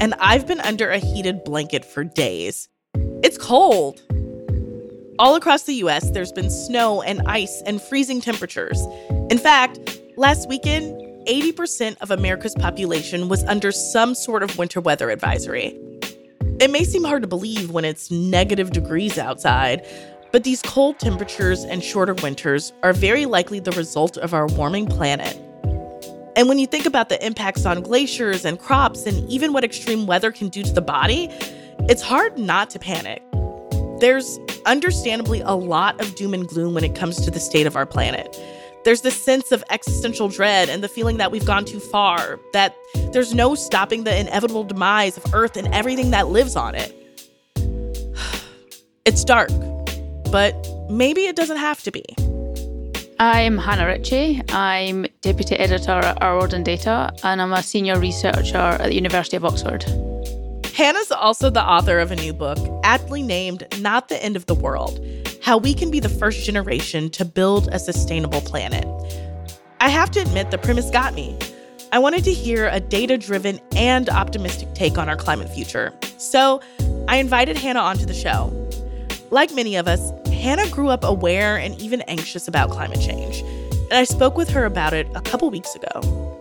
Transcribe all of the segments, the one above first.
and I've been under a heated blanket for days. It's cold. All across the US, there's been snow and ice and freezing temperatures. In fact, last weekend, 80% of America's population was under some sort of winter weather advisory. It may seem hard to believe when it's negative degrees outside, but these cold temperatures and shorter winters are very likely the result of our warming planet. And when you think about the impacts on glaciers and crops and even what extreme weather can do to the body, it's hard not to panic. There's understandably a lot of doom and gloom when it comes to the state of our planet. There's this sense of existential dread and the feeling that we've gone too far, that there's no stopping the inevitable demise of Earth and everything that lives on it. It's dark, but maybe it doesn't have to be. I'm Hannah Ritchie. I'm Deputy Editor at Our in Data, and I'm a Senior Researcher at the University of Oxford. Hannah's also the author of a new book, aptly named Not the End of the World How We Can Be the First Generation to Build a Sustainable Planet. I have to admit, the premise got me. I wanted to hear a data driven and optimistic take on our climate future. So I invited Hannah onto the show. Like many of us, Hannah grew up aware and even anxious about climate change. And I spoke with her about it a couple weeks ago.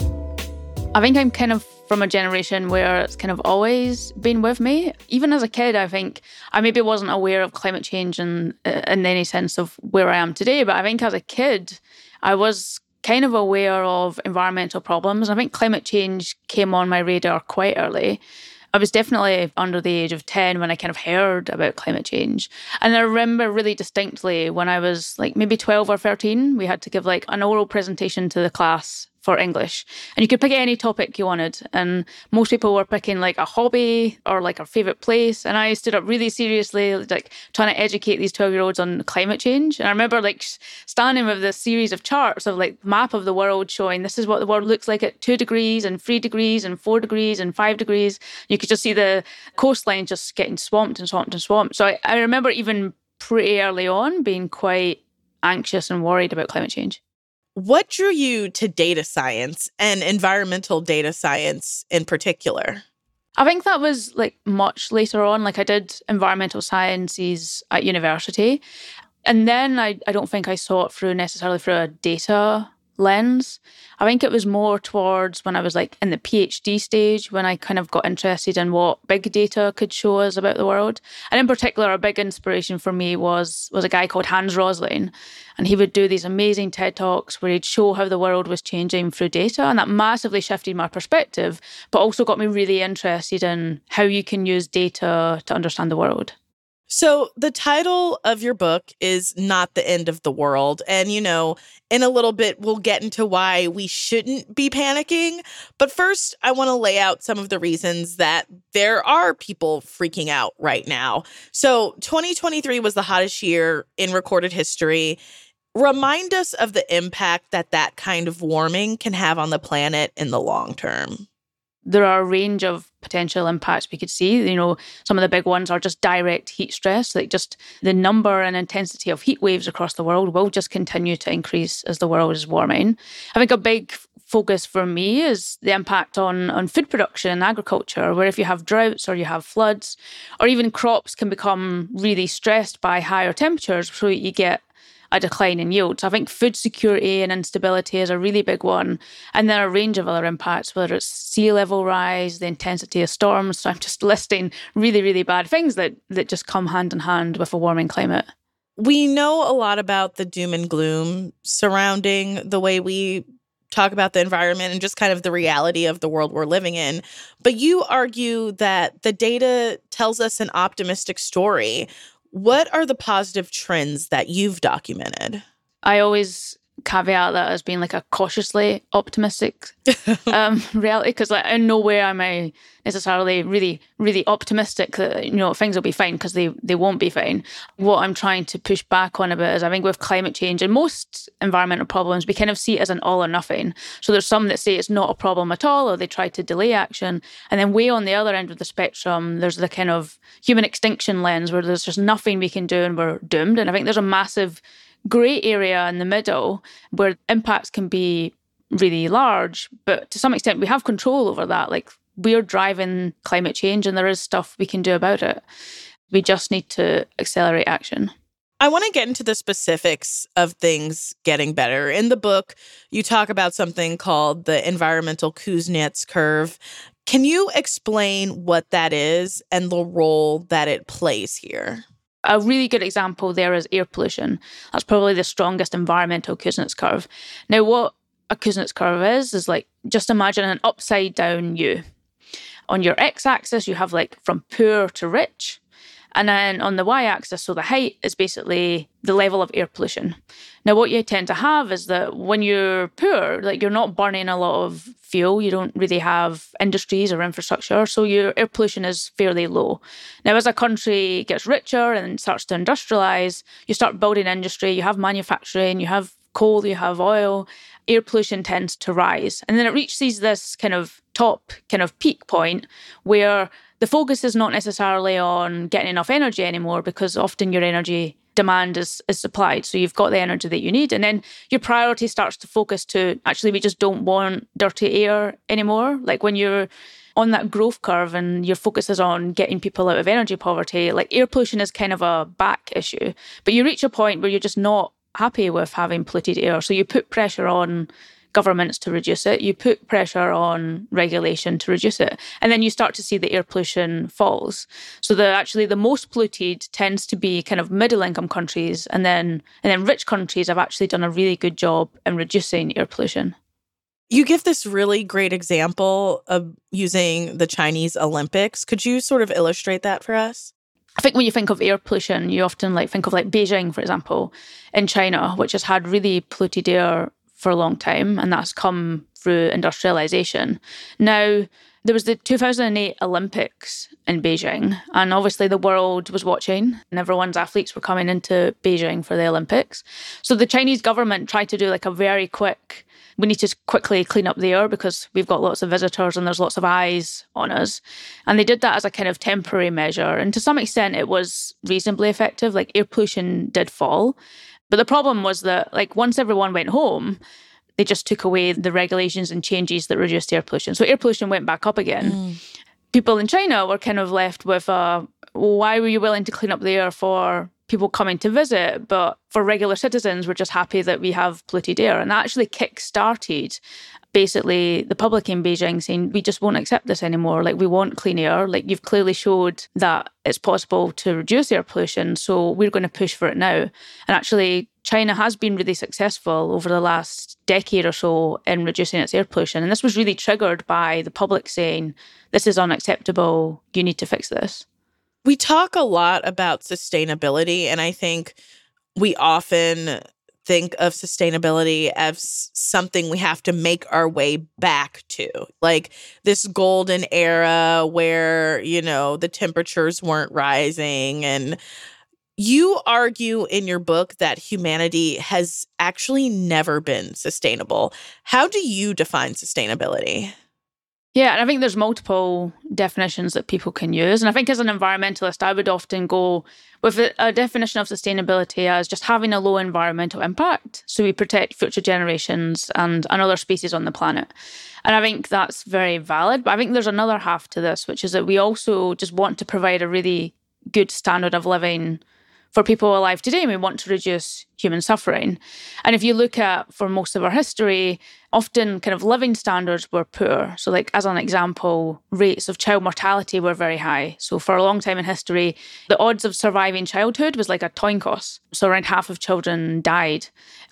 I think I'm kind of from a generation where it's kind of always been with me. Even as a kid, I think I maybe wasn't aware of climate change in, uh, in any sense of where I am today. But I think as a kid, I was kind of aware of environmental problems. I think climate change came on my radar quite early. I was definitely under the age of 10 when I kind of heard about climate change. And I remember really distinctly when I was like maybe 12 or 13, we had to give like an oral presentation to the class for English. And you could pick any topic you wanted. And most people were picking like a hobby or like a favorite place. And I stood up really seriously, like trying to educate these 12 year olds on climate change. And I remember like standing with this series of charts of like map of the world showing this is what the world looks like at two degrees and three degrees and four degrees and five degrees. You could just see the coastline just getting swamped and swamped and swamped. So I, I remember even pretty early on being quite anxious and worried about climate change. What drew you to data science and environmental data science in particular? I think that was like much later on. Like I did environmental sciences at university. And then I, I don't think I saw it through necessarily through a data lens. I think it was more towards when I was like in the PhD stage when I kind of got interested in what big data could show us about the world. And in particular, a big inspiration for me was was a guy called Hans Rosling, and he would do these amazing TED talks where he'd show how the world was changing through data, and that massively shifted my perspective, but also got me really interested in how you can use data to understand the world. So, the title of your book is Not the End of the World. And, you know, in a little bit, we'll get into why we shouldn't be panicking. But first, I want to lay out some of the reasons that there are people freaking out right now. So, 2023 was the hottest year in recorded history. Remind us of the impact that that kind of warming can have on the planet in the long term there are a range of potential impacts we could see. You know, some of the big ones are just direct heat stress, like just the number and intensity of heat waves across the world will just continue to increase as the world is warming. I think a big focus for me is the impact on on food production and agriculture where if you have droughts or you have floods or even crops can become really stressed by higher temperatures so you get a decline in yields. I think food security and instability is a really big one. And there are a range of other impacts, whether it's sea level rise, the intensity of storms. So I'm just listing really, really bad things that, that just come hand in hand with a warming climate. We know a lot about the doom and gloom surrounding the way we talk about the environment and just kind of the reality of the world we're living in. But you argue that the data tells us an optimistic story. What are the positive trends that you've documented? I always caveat that as being like a cautiously optimistic um, reality because like in no way am I necessarily really really optimistic that you know things will be fine because they they won't be fine. What I'm trying to push back on a bit is I think with climate change and most environmental problems we kind of see it as an all or nothing. So there's some that say it's not a problem at all or they try to delay action, and then way on the other end of the spectrum there's the kind of human extinction lens where there's just nothing we can do and we're doomed. And I think there's a massive grey area in the middle where impacts can be really large, but to some extent we have control over that. Like we're driving climate change and there is stuff we can do about it. We just need to accelerate action. I want to get into the specifics of things getting better. In the book, you talk about something called the environmental Kuznets curve. Can you explain what that is and the role that it plays here? A really good example there is air pollution. That's probably the strongest environmental Kuznets curve. Now, what a Kuznets curve is, is like just imagine an upside down U. On your x axis, you have like from poor to rich. And then on the y axis, so the height is basically the level of air pollution. Now, what you tend to have is that when you're poor, like you're not burning a lot of fuel, you don't really have industries or infrastructure, so your air pollution is fairly low. Now, as a country gets richer and starts to industrialize, you start building industry, you have manufacturing, you have coal, you have oil, air pollution tends to rise. And then it reaches this kind of top, kind of peak point where the focus is not necessarily on getting enough energy anymore because often your energy demand is, is supplied. So you've got the energy that you need. And then your priority starts to focus to actually, we just don't want dirty air anymore. Like when you're on that growth curve and your focus is on getting people out of energy poverty, like air pollution is kind of a back issue. But you reach a point where you're just not happy with having polluted air. So you put pressure on governments to reduce it, you put pressure on regulation to reduce it, and then you start to see the air pollution falls. So the actually the most polluted tends to be kind of middle income countries, and then and then rich countries have actually done a really good job in reducing air pollution. You give this really great example of using the Chinese Olympics. Could you sort of illustrate that for us? I think when you think of air pollution, you often like think of like Beijing, for example, in China, which has had really polluted air for a long time, and that's come through industrialization. Now, there was the 2008 Olympics in Beijing, and obviously the world was watching, and everyone's athletes were coming into Beijing for the Olympics. So the Chinese government tried to do like a very quick we need to quickly clean up the air because we've got lots of visitors and there's lots of eyes on us. And they did that as a kind of temporary measure. And to some extent, it was reasonably effective. Like air pollution did fall. But the problem was that, like, once everyone went home, they just took away the regulations and changes that reduced air pollution. So air pollution went back up again. Mm. People in China were kind of left with, uh, why were you willing to clean up the air for people coming to visit? But for regular citizens, we're just happy that we have polluted air. And that actually kick started basically the public in Beijing saying, we just won't accept this anymore. Like, we want clean air. Like, you've clearly showed that it's possible to reduce air pollution. So we're going to push for it now. And actually, China has been really successful over the last decade or so in reducing its air pollution. And this was really triggered by the public saying, this is unacceptable. You need to fix this. We talk a lot about sustainability. And I think we often think of sustainability as something we have to make our way back to. Like this golden era where, you know, the temperatures weren't rising. And you argue in your book that humanity has actually never been sustainable. How do you define sustainability? Yeah, and I think there's multiple definitions that people can use. And I think as an environmentalist, I would often go with a, definition of sustainability as just having a low environmental impact. So we protect future generations and, and other species on the planet. And I think that's very valid. But I think there's another half to this, which is that we also just want to provide a really good standard of living for people alive today. and We want to reduce human suffering. And if you look at, for most of our history, often kind of living standards were poor. So, like, as an example, rates of child mortality were very high. So, for a long time in history, the odds of surviving childhood was like a coin toss. So, around half of children died.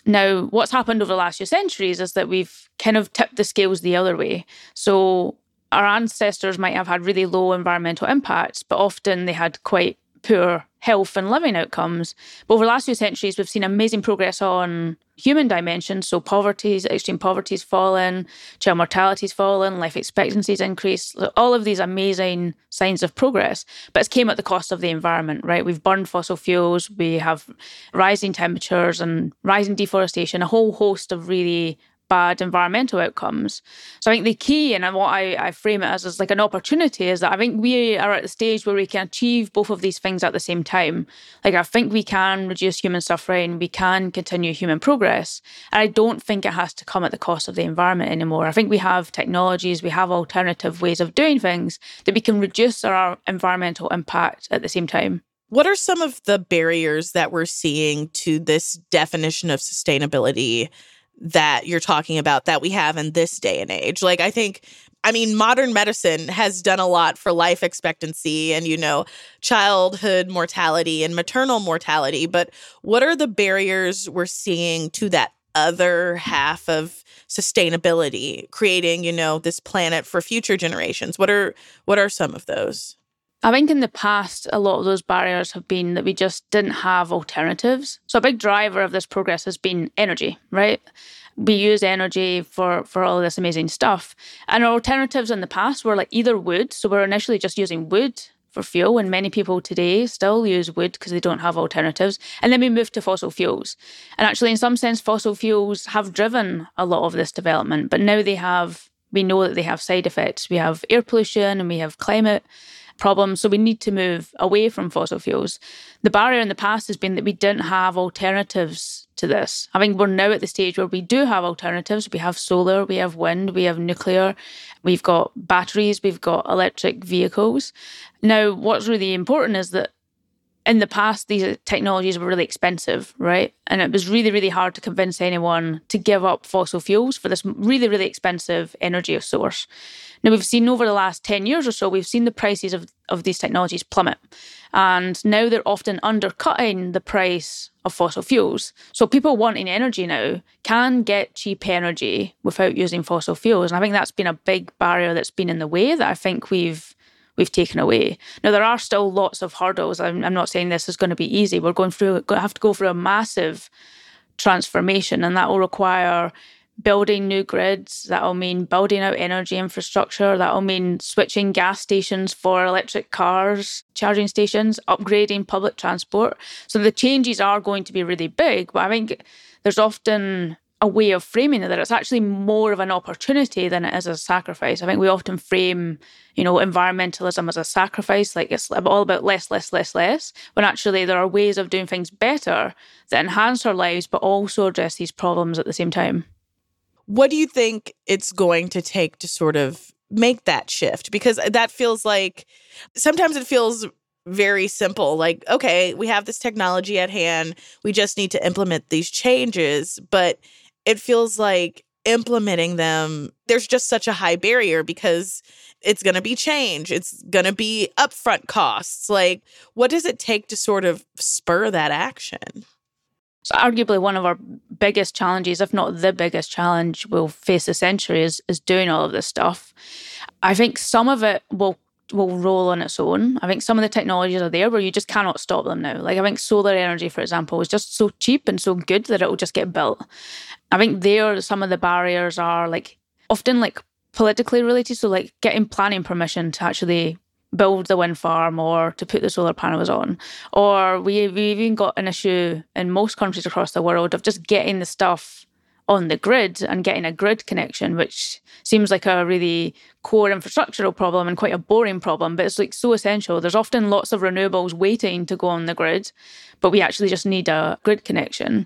Now, what's happened over the last few centuries is that we've kind of tipped the scales the other way. So, our ancestors might have had really low environmental impacts, but often they had quite poor health and living outcomes. But over the last few centuries, we've seen amazing progress on human dimensions. So poverty's, extreme poverty's fallen, child mortality's fallen, life expectancy's increased. All of these amazing signs of progress. But it's came at the cost of the environment, right? We've burned fossil fuels, we have rising temperatures and rising deforestation, a whole host of really bad environmental outcomes. So I think the key and what I, I frame it as is like an opportunity is that I think we are at the stage where we can achieve both of these things at the same time. Like I think we can reduce human suffering, we can continue human progress. And I don't think it has to come at the cost of the environment anymore. I think we have technologies, we have alternative ways of doing things that we can reduce our environmental impact at the same time. What are some of the barriers that we're seeing to this definition of sustainability that you're talking about that we have in this day and age. Like, I think, I mean, modern medicine has done a lot for life expectancy and, you know, childhood mortality and maternal mortality. But what are the barriers we're seeing to that other half of sustainability, creating, you know, this planet for future generations? What are what are some of those? I think in the past, a lot of those barriers have been that we just didn't have alternatives. So a big driver of this progress has been energy, right? We use energy for for all of this amazing stuff. And our alternatives in the past were like either wood. So we're initially just using wood for fuel, and many people today still use wood because they don't have alternatives. And then we moved to fossil fuels. And actually, in some sense, fossil fuels have driven a lot of this development, but now they have we know that they have side effects. We have air pollution and we have climate problems. So we need to move away from fossil fuels. The barrier in the past has been that we didn't have alternatives to this. I think we're now at the stage where we do have alternatives. We have solar, we have wind, we have nuclear, we've got batteries, we've got electric vehicles. Now, what's really important is that in the past, these technologies were really expensive, right? And it was really, really hard to convince anyone to give up fossil fuels for this really, really expensive energy source. Now, we've seen over the last 10 years or so, we've seen the prices of, of these technologies plummet. And now they're often undercutting the price of fossil fuels. So people wanting energy now can get cheap energy without using fossil fuels. And I think that's been a big barrier that's been in the way that I think we've we've taken away. Now there are still lots of hurdles. I'm, I'm not saying this is going to be easy. We're going through going to have to go through a massive transformation, and that will require building new grids. That'll mean building out energy infrastructure. That'll mean switching gas stations for electric cars, charging stations, upgrading public transport. So the changes are going to be really big, but I think there's often a way of framing it that it's actually more of an opportunity than it is a sacrifice. I think we often frame, you know, environmentalism as a sacrifice, like it's all about less, less, less, less, when actually there are ways of doing things better that enhance our lives, but also address these problems at the same time. What do you think it's going to take to sort of make that shift? Because that feels like sometimes it feels very simple like okay we have this technology at hand we just need to implement these changes but it feels like implementing them, there's just such a high barrier because it's going to be change. It's going to be upfront costs. Like, what does it take to sort of spur that action? So arguably one of our biggest challenges, if not the biggest challenge we'll face this century is, is doing all of this stuff. I think some of it will will roll on its own. I think some of the technologies are there where you just cannot stop them now. Like I think solar energy, for example, is just so cheap and so good that it will just get built. I think there some of the barriers are like often like politically related. So like getting planning permission to actually build the wind farm or to put the solar panels on. Or we, we've even got an issue in most countries across the world of just getting the stuff on the grid and getting a grid connection, which seems like a really core infrastructural problem and quite a boring problem, but it's like so essential. There's often lots of renewables waiting to go on the grid, but we actually just need a grid connection.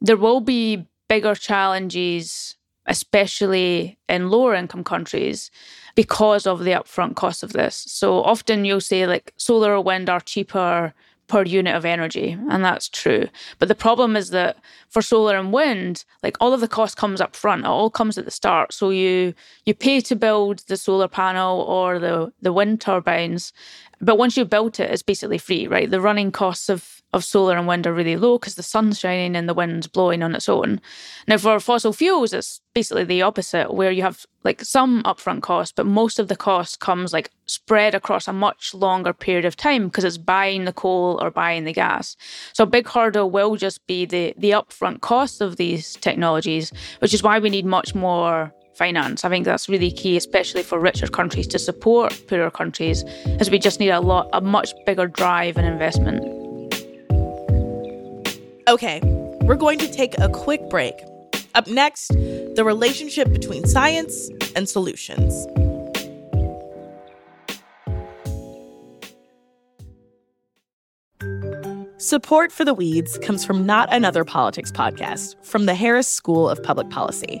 There will be bigger challenges, especially in lower income countries, because of the upfront cost of this. So often you'll say like solar or wind are cheaper per unit of energy and that's true. But the problem is that for solar and wind like all of the cost comes up front. It all comes at the start. So you you pay to build the solar panel or the the wind turbines but once you've built it it's basically free right? The running costs of of solar and wind are really low because the sun's shining and the wind's blowing on its own. Now, for fossil fuels, it's basically the opposite, where you have like some upfront cost, but most of the cost comes like spread across a much longer period of time because it's buying the coal or buying the gas. So a big hurdle will just be the the upfront cost of these technologies, which is why we need much more finance. I think that's really key, especially for richer countries to support poorer countries, as we just need a lot, a much bigger drive and investment. Okay, we're going to take a quick break. Up next, the relationship between science and solutions. Support for the Weeds comes from Not Another Politics podcast from the Harris School of Public Policy.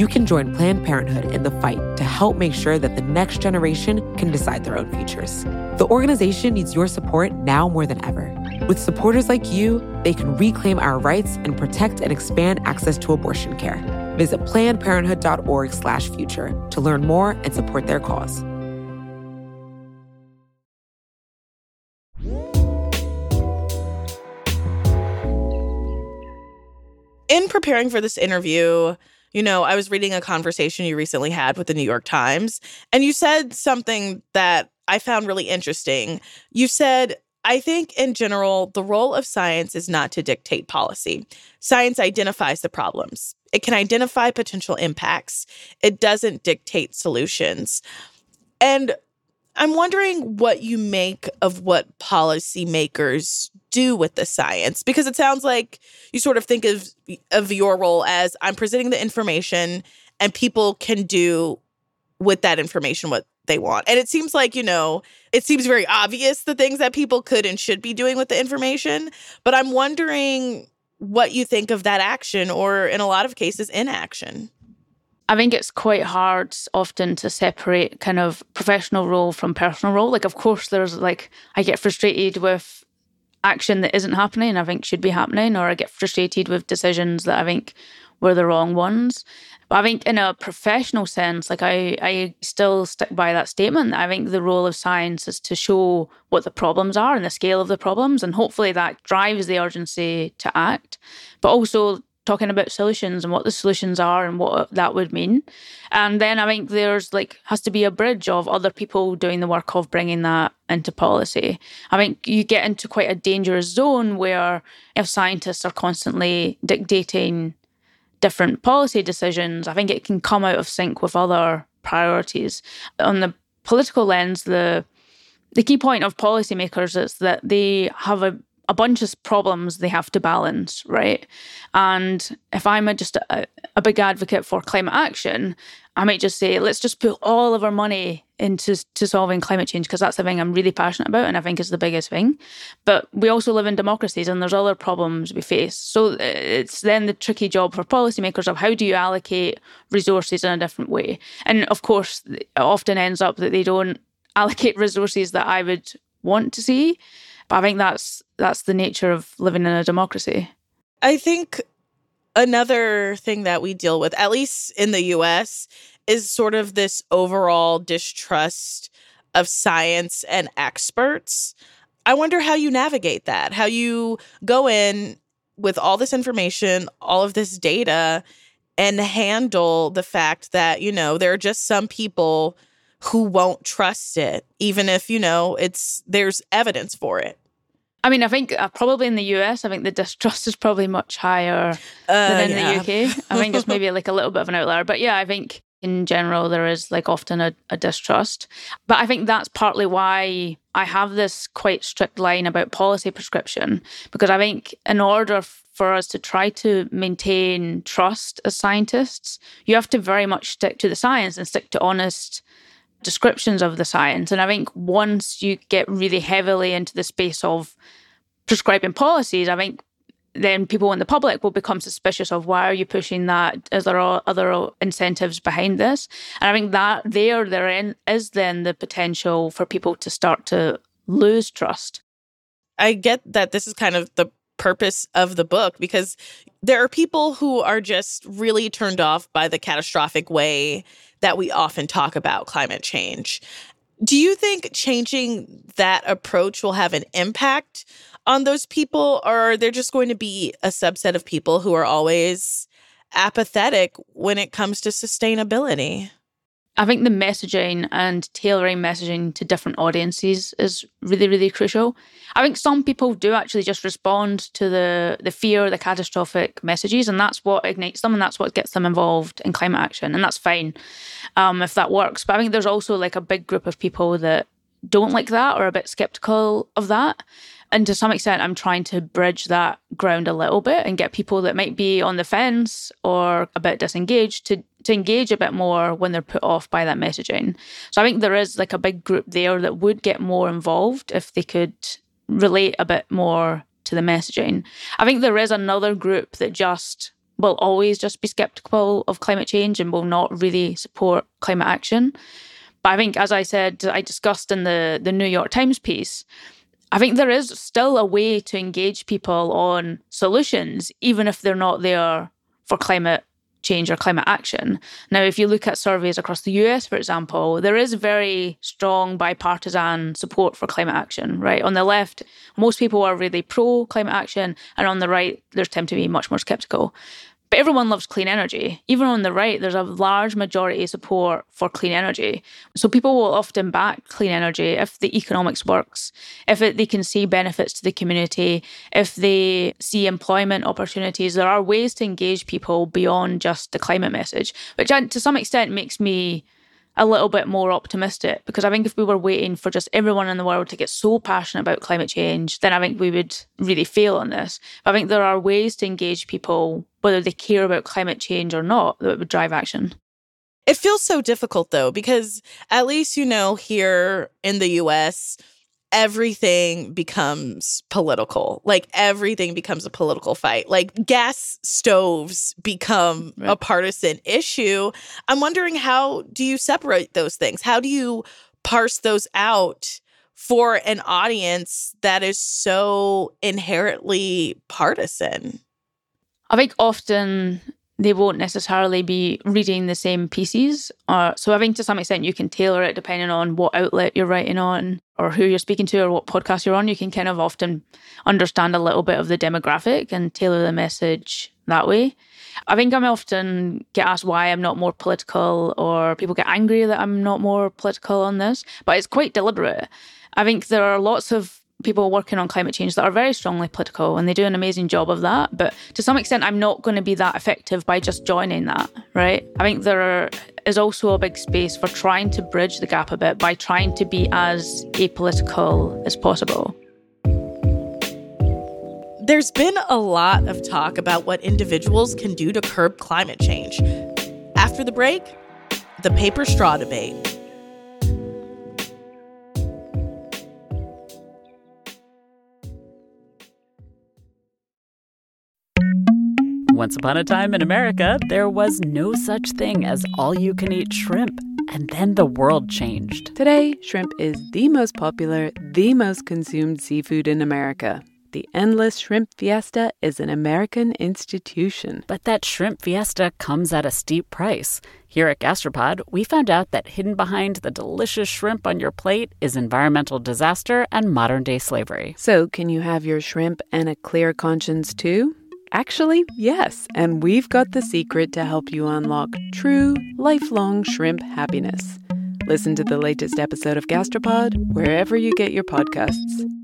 you can join Planned Parenthood in the fight to help make sure that the next generation can decide their own futures. The organization needs your support now more than ever. With supporters like you, they can reclaim our rights and protect and expand access to abortion care. Visit plannedparenthood.org/future to learn more and support their cause. In preparing for this interview, you know, I was reading a conversation you recently had with the New York Times, and you said something that I found really interesting. You said, I think in general, the role of science is not to dictate policy. Science identifies the problems, it can identify potential impacts, it doesn't dictate solutions. And I'm wondering what you make of what policymakers do with the science because it sounds like you sort of think of of your role as I'm presenting the information and people can do with that information what they want. And it seems like, you know, it seems very obvious the things that people could and should be doing with the information, but I'm wondering what you think of that action or in a lot of cases inaction. I think it's quite hard often to separate kind of professional role from personal role. Like, of course, there's like, I get frustrated with action that isn't happening, I think should be happening, or I get frustrated with decisions that I think were the wrong ones. But I think in a professional sense, like I, I still stick by that statement. I think the role of science is to show what the problems are and the scale of the problems. And hopefully that drives the urgency to act. But also talking about solutions and what the solutions are and what that would mean. And then I think there's like has to be a bridge of other people doing the work of bringing that into policy. I think you get into quite a dangerous zone where if scientists are constantly dictating different policy decisions, I think it can come out of sync with other priorities. On the political lens, the the key point of policymakers is that they have a a bunch of problems they have to balance, right? And if I'm a, just a, a, big advocate for climate action, I might just say, let's just put all of our money into to solving climate change because that's the thing I'm really passionate about and I think is the biggest thing. But we also live in democracies and there's other problems we face. So uh, it's then the tricky job for policymakers of how do you allocate resources in a different way? And of course, it often ends up that they don't allocate resources that I would want to see. But I think that's that's the nature of living in a democracy. I think another thing that we deal with, at least in the US, is sort of this overall distrust of science and experts. I wonder how you navigate that, how you go in with all this information, all of this data, and handle the fact that, you know, there are just some people who won't trust it, even if, you know, it's there's evidence for it. I mean, I think uh, probably in the US, I think the distrust is probably much higher uh, than in yeah. the UK. I think it's maybe like a little bit of an outlier. But yeah, I think in general, there is like often a, a distrust. But I think that's partly why I have this quite strict line about policy prescription, because I think in order for us to try to maintain trust as scientists, you have to very much stick to the science and stick to honest descriptions of the science. And I think once you get really heavily into the space of prescribing policies, I think then people in the public will become suspicious of why are you pushing that? Is there other incentives behind this? And I think that there there is then the potential for people to start to lose trust. I get that this is kind of the purpose of the book because there are people who are just really turned off by the catastrophic way that we often talk about climate change. Do you think changing that approach will have an impact on those people, or are there just going to be a subset of people who are always apathetic when it comes to sustainability? I think the messaging and tailoring messaging to different audiences is really, really crucial. I think some people do actually just respond to the the fear, the catastrophic messages, and that's what ignites them, and that's what gets them involved in climate action, and that's fine um, if that works. But I think there's also like a big group of people that don't like that or are a bit skeptical of that. And to some extent, I'm trying to bridge that ground a little bit and get people that might be on the fence or a bit disengaged to to engage a bit more when they're put off by that messaging. So I think there is like a big group there that would get more involved if they could relate a bit more to the messaging. I think there is another group that just will always just be skeptical of climate change and will not really support climate action. But I think, as I said, I discussed in the, the New York Times piece, I think there is still a way to engage people on solutions, even if they're not there for climate change or climate action. Now, if you look at surveys across the US, for example, there is very strong bipartisan support for climate action, right? On the left, most people are really pro climate action, and on the right, there's tend to be much more skeptical. But everyone loves clean energy. Even on the right, there's a large majority support for clean energy. So people will often back clean energy if the economics works, if it, they can see benefits to the community, if they see employment opportunities. There are ways to engage people beyond just the climate message, which uh, to some extent makes me a little bit more optimistic because I think if we were waiting for just everyone in the world to get so passionate about climate change, then I think we would really fail on this. But I think there are ways to engage people, whether they care about climate change or not, that would drive action. It feels so difficult though, because at least, you know, here in the US, everything becomes political. Like everything becomes a political fight. Like gas stoves become right. a partisan issue. I'm wondering how do you separate those things? How do you parse those out for an audience that is so inherently partisan? I think often they won't necessarily be reading the same pieces. Uh, so I think to some extent you can tailor it depending on what outlet you're writing on or who you're speaking to or what podcast you're on. You can kind of often understand a little bit of the demographic and tailor the message that way. I think I'm often get asked why I'm not more political or people get angry that I'm not more political on this, but it's quite deliberate. I think there are lots of people working on climate change that are very strongly political and they do an amazing job of that. But to some extent, I'm not going to be that effective by just joining that, right? I think there are, is also a big space for trying to bridge the gap a bit by trying to be as apolitical as possible. There's been a lot of talk about what individuals can do to curb climate change. After the break, the paper straw debate. Once upon a time in America, there was no such thing as all you can eat shrimp. And then the world changed. Today, shrimp is the most popular, the most consumed seafood in America. The Endless Shrimp Fiesta is an American institution. But that shrimp fiesta comes at a steep price. Here at Gastropod, we found out that hidden behind the delicious shrimp on your plate is environmental disaster and modern day slavery. So, can you have your shrimp and a clear conscience too? Actually, yes, and we've got the secret to help you unlock true, lifelong shrimp happiness. Listen to the latest episode of Gastropod wherever you get your podcasts.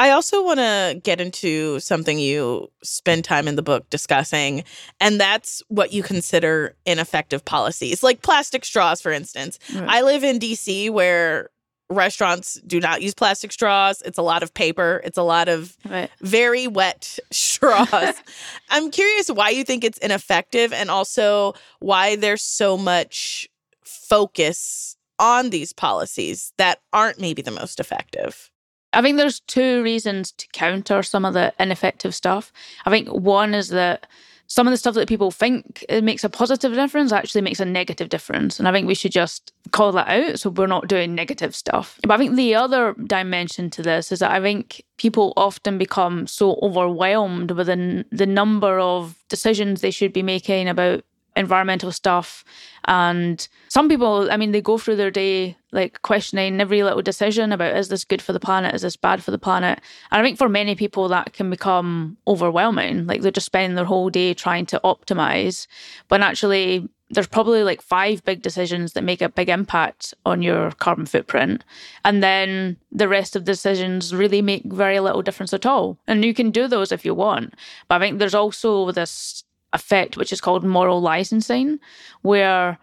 I also want to get into something you spend time in the book discussing, and that's what you consider ineffective policies, like plastic straws, for instance. Right. I live in DC where restaurants do not use plastic straws. It's a lot of paper, it's a lot of right. very wet straws. I'm curious why you think it's ineffective and also why there's so much focus on these policies that aren't maybe the most effective. I think there's two reasons to counter some of the ineffective stuff. I think one is that some of the stuff that people think it makes a positive difference actually makes a negative difference. And I think we should just call that out so we're not doing negative stuff. But I think the other dimension to this is that I think people often become so overwhelmed with the, the number of decisions they should be making about environmental stuff. And some people, I mean, they go through their day like questioning every little decision about is this good for the planet? Is this bad for the planet? And I think for many people that can become overwhelming. Like they're just spending their whole day trying to optimize. But actually, there's probably like five big decisions that make a big impact on your carbon footprint. And then the rest of the decisions really make very little difference at all. And you can do those if you want. But I think there's also this effect, which is called moral licensing, where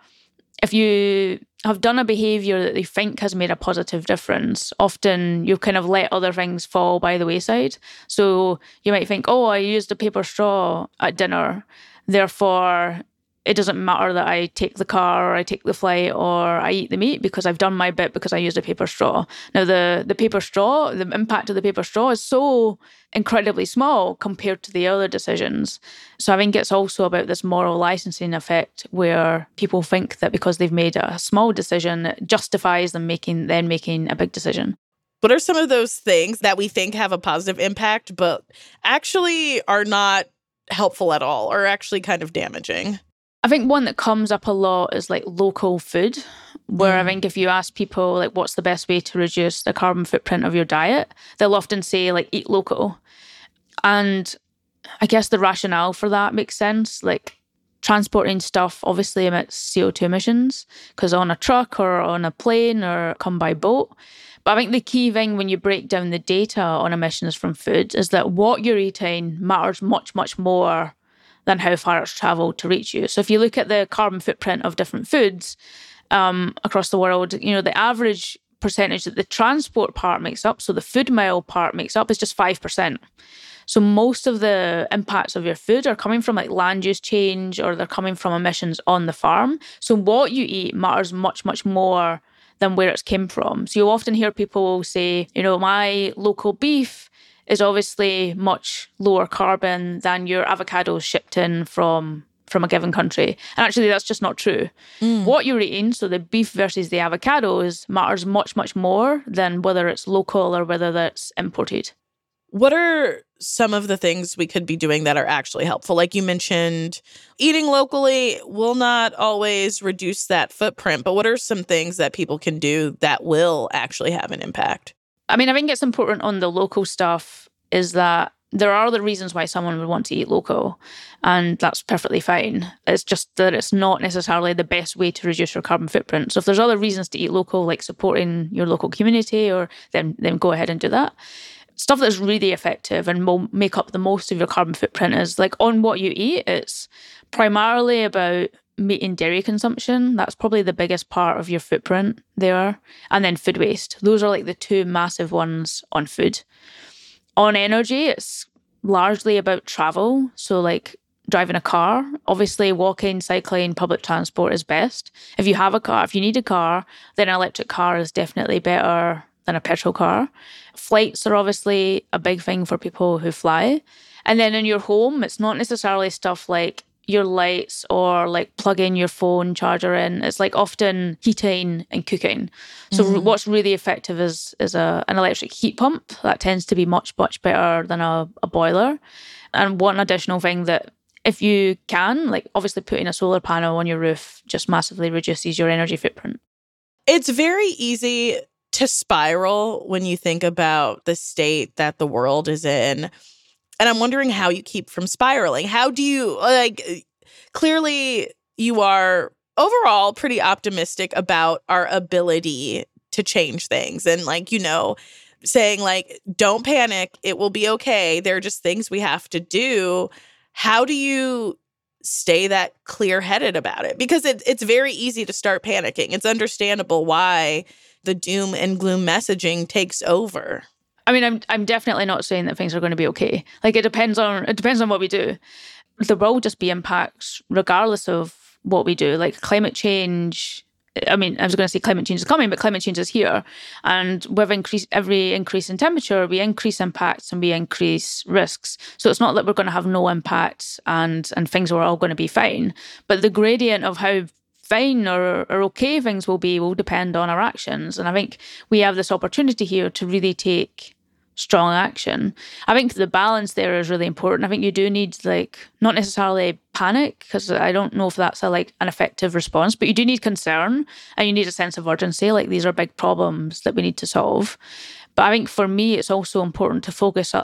if you have done a behavior that they think has made a positive difference, often you kind of let other things fall by the wayside. So you might think, oh, I used a paper straw at dinner. Therefore, it doesn't matter that I take the car or I take the flight or I eat the meat because I've done my bit because I used a paper straw. Now the the paper straw, the impact of the paper straw is so incredibly small compared to the other decisions. So I think it's also about this moral licensing effect where people think that because they've made a small decision justifies them making then making a big decision. What are some of those things that we think have a positive impact but actually are not helpful at all or actually kind of damaging? I think one that comes up a lot is like local food, where mm. I think if you ask people like what's the best way to reduce the carbon footprint of your diet, they'll often say like eat local. And I guess the rationale for that makes sense. Like transporting stuff obviously emits CO2 emissions because on a truck or on a plane or come by boat. But I think the key thing when you break down the data on emissions from food is that what you're eating matters much, much more than how far it's traveled to reach you. So if you look at the carbon footprint of different foods um, across the world, you know, the average percentage that the transport part makes up, so the food mile part makes up, is just 5%. So most of the impacts of your food are coming from like land use change or they're coming from emissions on the farm. So what you eat matters much, much more than where it's came from. So you often hear people say, you know, my local beef is obviously much lower carbon than your avocados shipped in from from a given country. And actually, that's just not true. Mm. What you're eating, so the beef versus the avocados, matters much, much more than whether it's local or whether that's imported. What are some of the things we could be doing that are actually helpful? Like you mentioned, eating locally will not always reduce that footprint, but what are some things that people can do that will actually have an impact? I mean, I think it's important on the local stuff is that there are other reasons why someone would want to eat local, and that's perfectly fine. It's just that it's not necessarily the best way to reduce your carbon footprint. So if there's other reasons to eat local, like supporting your local community, or then then go ahead and do that stuff that's really effective and will make up the most of your carbon footprint is like on what you eat. It's primarily about meat and dairy consumption. That's probably the biggest part of your footprint there. And then food waste. Those are like the two massive ones on food. On energy, it's largely about travel. So, like driving a car, obviously, walking, cycling, public transport is best. If you have a car, if you need a car, then an electric car is definitely better than a petrol car. Flights are obviously a big thing for people who fly. And then in your home, it's not necessarily stuff like your lights or like plugging your phone charger in. It's like often heating and cooking. So mm-hmm. what's really effective is is a an electric heat pump. That tends to be much much better than a, a boiler. And one additional thing that if you can, like obviously putting a solar panel on your roof just massively reduces your energy footprint. It's very easy to spiral when you think about the state that the world is in. And I'm wondering how you keep from spiraling. How do you like uh, clearly you are overall pretty optimistic about our ability to change things. And like you know saying like don't panic. It will be okay. There are just things we have to do. How do you stay that clear-headed about it? Because it, it's very easy to start panicking. It's understandable why the doom and gloom messaging takes over. I mean, I'm I'm definitely not saying that things are going to be okay. Like it depends on it depends on what we do. There will just be impacts regardless of what we do. Like climate change. I mean, I was going to say climate change is coming, but climate change is here, and with increase every increase in temperature, we increase impacts and we increase risks. So it's not that we're going to have no impacts and and things are all going to be fine, but the gradient of how fine or, or okay things will be will depend on our actions. And I think we have this opportunity here to really take strong action. I think the balance there is really important. I think you do need like not necessarily panic because I don't know if that's a like an effective response, but you do need concern and you need a sense of urgency. Like these are big problems that we need to solve. But I think for me, it's also important to focus uh,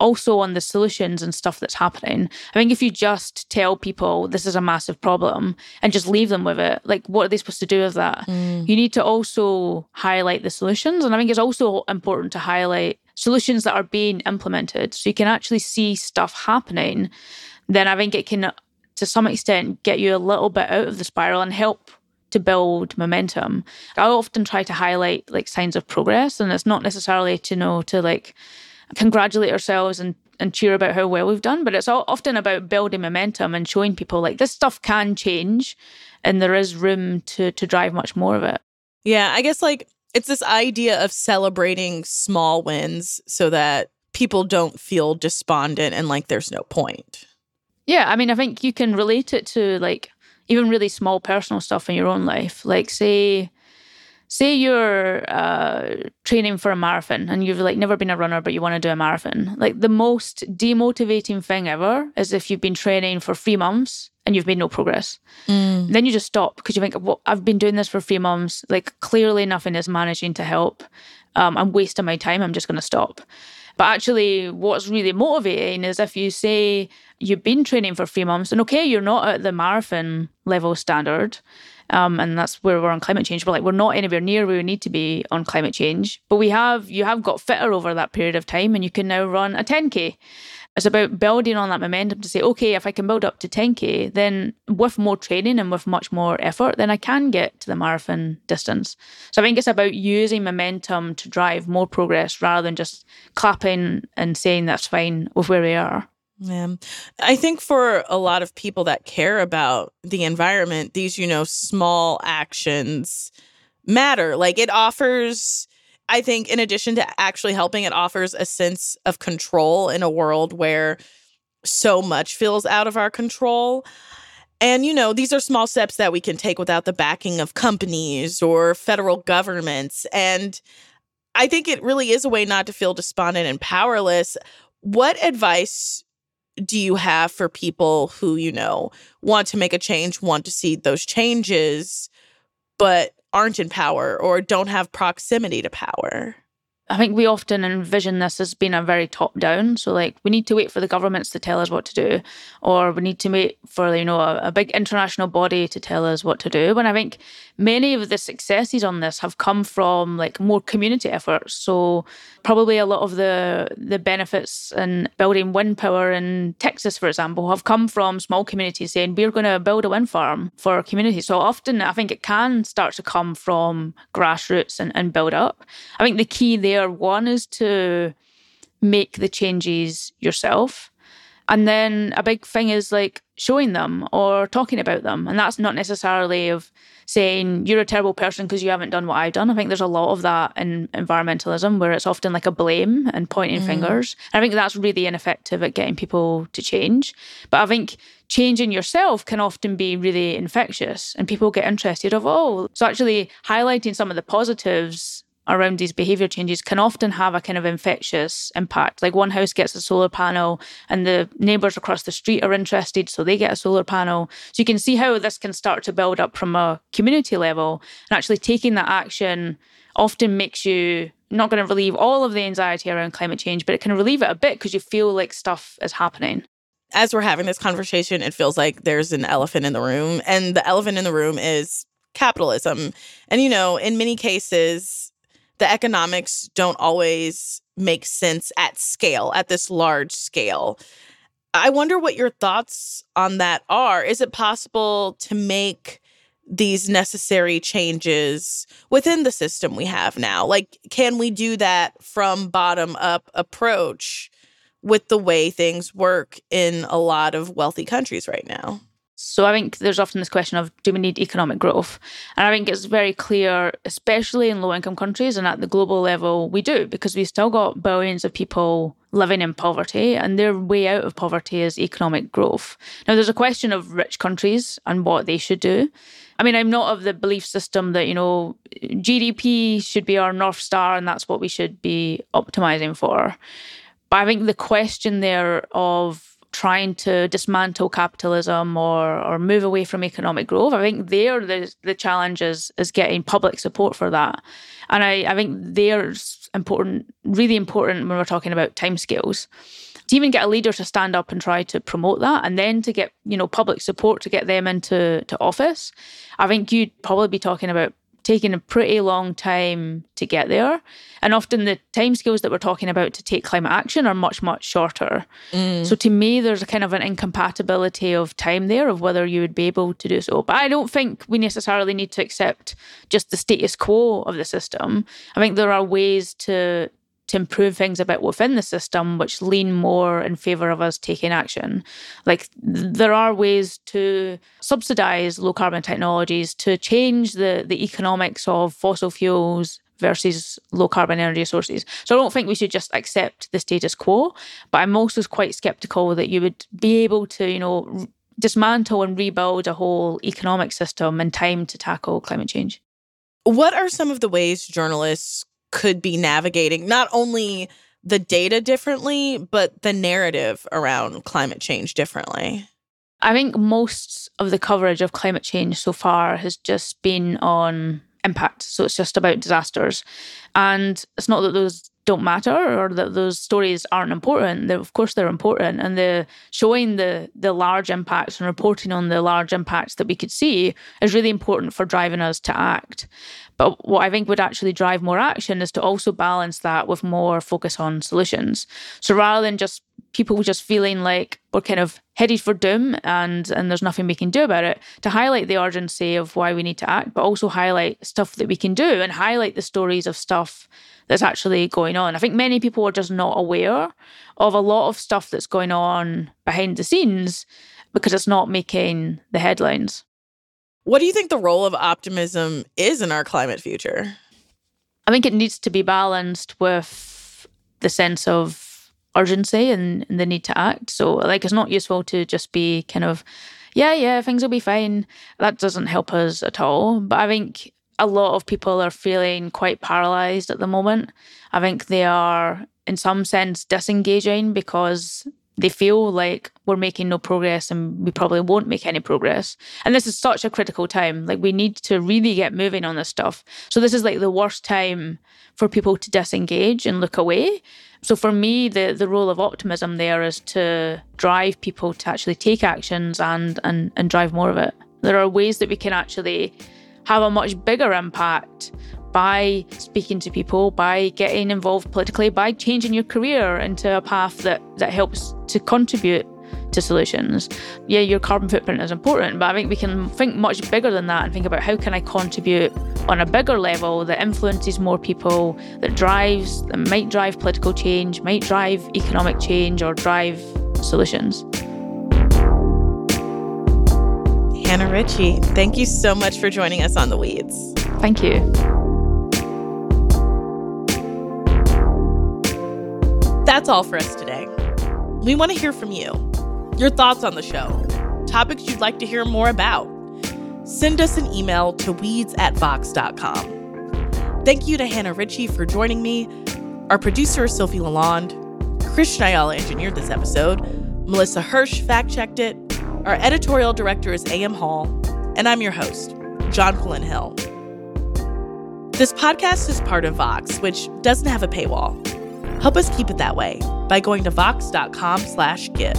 also on the solutions and stuff that's happening. I think if you just tell people this is a massive problem and just leave them with it, like what are they supposed to do with that? Mm. You need to also highlight the solutions. And I think it's also important to highlight solutions that are being implemented so you can actually see stuff happening. Then I think it can, to some extent, get you a little bit out of the spiral and help to build momentum. I often try to highlight like signs of progress, and it's not necessarily to know to like congratulate ourselves and and cheer about how well we've done, but it's often about building momentum and showing people like this stuff can change, and there is room to to drive much more of it. Yeah, I guess like it's this idea of celebrating small wins so that people don't feel despondent and like there's no point. Yeah, I mean, I think you can relate it to like even really small personal stuff in your own life. Like say say you're uh, training for a marathon and you've like never been a runner but you want to do a marathon like the most demotivating thing ever is if you've been training for three months and you've made no progress. Mm. then you just stop because you think well i've been doing this for three months like clearly nothing is managing to help. Um, i'm wasting my time i'm just going to stop. But actually, what's really motivating is if you say you've been training for three months, and okay, you're not at the marathon level standard, um, and that's where we're on climate change. But like, we're not anywhere near where we need to be on climate change. But we have, you have got fitter over that period of time, and you can now run a 10k. It's about building on that momentum to say, okay, if I can build up to 10K, then with more training and with much more effort, then I can get to the marathon distance. So I think it's about using momentum to drive more progress rather than just clapping and saying that's fine with where we are. Yeah. I think for a lot of people that care about the environment, these, you know, small actions matter. Like it offers I think, in addition to actually helping, it offers a sense of control in a world where so much feels out of our control. And, you know, these are small steps that we can take without the backing of companies or federal governments. And I think it really is a way not to feel despondent and powerless. What advice do you have for people who, you know, want to make a change, want to see those changes, but aren't in power or don't have proximity to power? I think we often envision this as being a very top down. So, like, we need to wait for the governments to tell us what to do, or we need to wait for, you know, a, a, big international body to tell us what to do. When I think many of the successes on this have come from like more community efforts. So, probably a lot of the the benefits in building wind power in Texas, for example, have come from small communities saying we're going to build a wind farm for our community. So, often I think it can start to come from grassroots and, and build up. I think the key there one is to make the changes yourself. And then a big thing is like showing them or talking about them. And that's not necessarily of saying you're a terrible person because you haven't done what I've done. I think there's a lot of that in environmentalism where it's often like a blame and pointing mm. fingers. And I think that's really ineffective at getting people to change. But I think changing yourself can often be really infectious and people get interested of, oh, so actually highlighting some of the positives around these behavior changes can often have a kind of infectious impact. Like one house gets a solar panel and the neighbors across the street are interested, so they get a solar panel. So you can see how this can start to build up from a community level. And actually taking that action often makes you not going to relieve all of the anxiety around climate change, but it can relieve it a bit because you feel like stuff is happening. As we're having this conversation, it feels like there's an elephant in the room. And the elephant in the room is capitalism. And, you know, in many cases, the economics don't always make sense at scale, at this large scale. I wonder what your thoughts on that are. Is it possible to make these necessary changes within the system we have now? Like, can we do that from bottom up approach with the way things work in a lot of wealthy countries right now? So I think there's often this question of do we need economic growth? And I think it's very clear, especially in low income countries and at the global level, we do because we've still got billions of people living in poverty and their way out of poverty is economic growth. Now there's a question of rich countries and what they should do. I mean, I'm not of the belief system that, you know, GDP should be our North Star and that's what we should be optimizing for. But I think the question there of trying to dismantle capitalism or or move away from economic growth. I think there the the challenge is is getting public support for that. And I, I think there's important, really important when we're talking about timescales. To even get a leader to stand up and try to promote that and then to get, you know, public support to get them into to office, I think you'd probably be talking about taking a pretty long time to get there. And often the timescales that we're talking about to take climate action are much, much shorter. Mm. So to me, there's a kind of an incompatibility of time there of whether you would be able to do so. But I don't think we necessarily need to accept just the status quo of the system. I think there are ways to to improve things a bit within the system which lean more in favor of us taking action like there are ways to subsidize low carbon technologies to change the the economics of fossil fuels versus low carbon energy sources. So I don't think we should just accept the status quo, but I'm also quite skeptical that you would be able to, you know, dismantle and rebuild a whole economic system in time to tackle climate change. What are some of the ways journalists could be navigating not only the data differently, but the narrative around climate change differently? I think most of the coverage of climate change so far has just been on impact. So it's just about disasters. And it's not that those don't matter or that those stories aren't important. They're, of course, they're important, and the showing the the large impacts and reporting on the large impacts that we could see is really important for driving us to act. But what I think would actually drive more action is to also balance that with more focus on solutions. So rather than just people just feeling like we're kind of headed for doom and and there's nothing we can do about it to highlight the urgency of why we need to act but also highlight stuff that we can do and highlight the stories of stuff that's actually going on. I think many people are just not aware of a lot of stuff that's going on behind the scenes because it's not making the headlines. What do you think the role of optimism is in our climate future? I think it needs to be balanced with the sense of urgency and, and the need to act. So, like, it's not useful to just be kind of yeah, yeah, things will be fine. That doesn't help us at all. But I think a lot of people are feeling quite paralyzed at the moment. I think they are, in some sense, disengaging because they feel like we're making no progress and we probably won't make any progress. And this is such a critical time. Like, we need to really get moving on this stuff. So, this is like the worst time for people to disengage and look away. So, for me, the, the role of optimism there is to drive people to actually take actions and, and, and drive more of it. There are ways that we can actually have a much bigger impact by speaking to people, by getting involved politically, by changing your career into a path that, that helps to contribute to solutions. Yeah, your carbon footprint is important, but I think we can think much bigger than that and think about how can I contribute on a bigger level that influences more people, that drives, that might drive political change, might drive economic change, or drive solutions. Hannah Ritchie, thank you so much for joining us on The Weeds. Thank you. That's all for us today. We want to hear from you, your thoughts on the show, topics you'd like to hear more about. Send us an email to weeds at vox.com. Thank you to Hannah Ritchie for joining me. Our producer is Sofi LaLonde. Cristian Ayala engineered this episode. Melissa Hirsch fact checked it. Our editorial director is A.M. Hall. And I'm your host, Jonquilyn Hill. This podcast is part of Vox, which doesn't have a paywall. Help us keep it that way by going to vox.com slash give.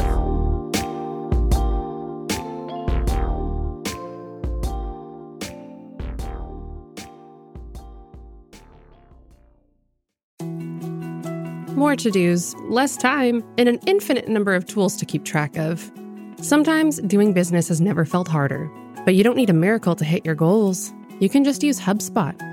More to dos, less time, and an infinite number of tools to keep track of. Sometimes doing business has never felt harder, but you don't need a miracle to hit your goals. You can just use HubSpot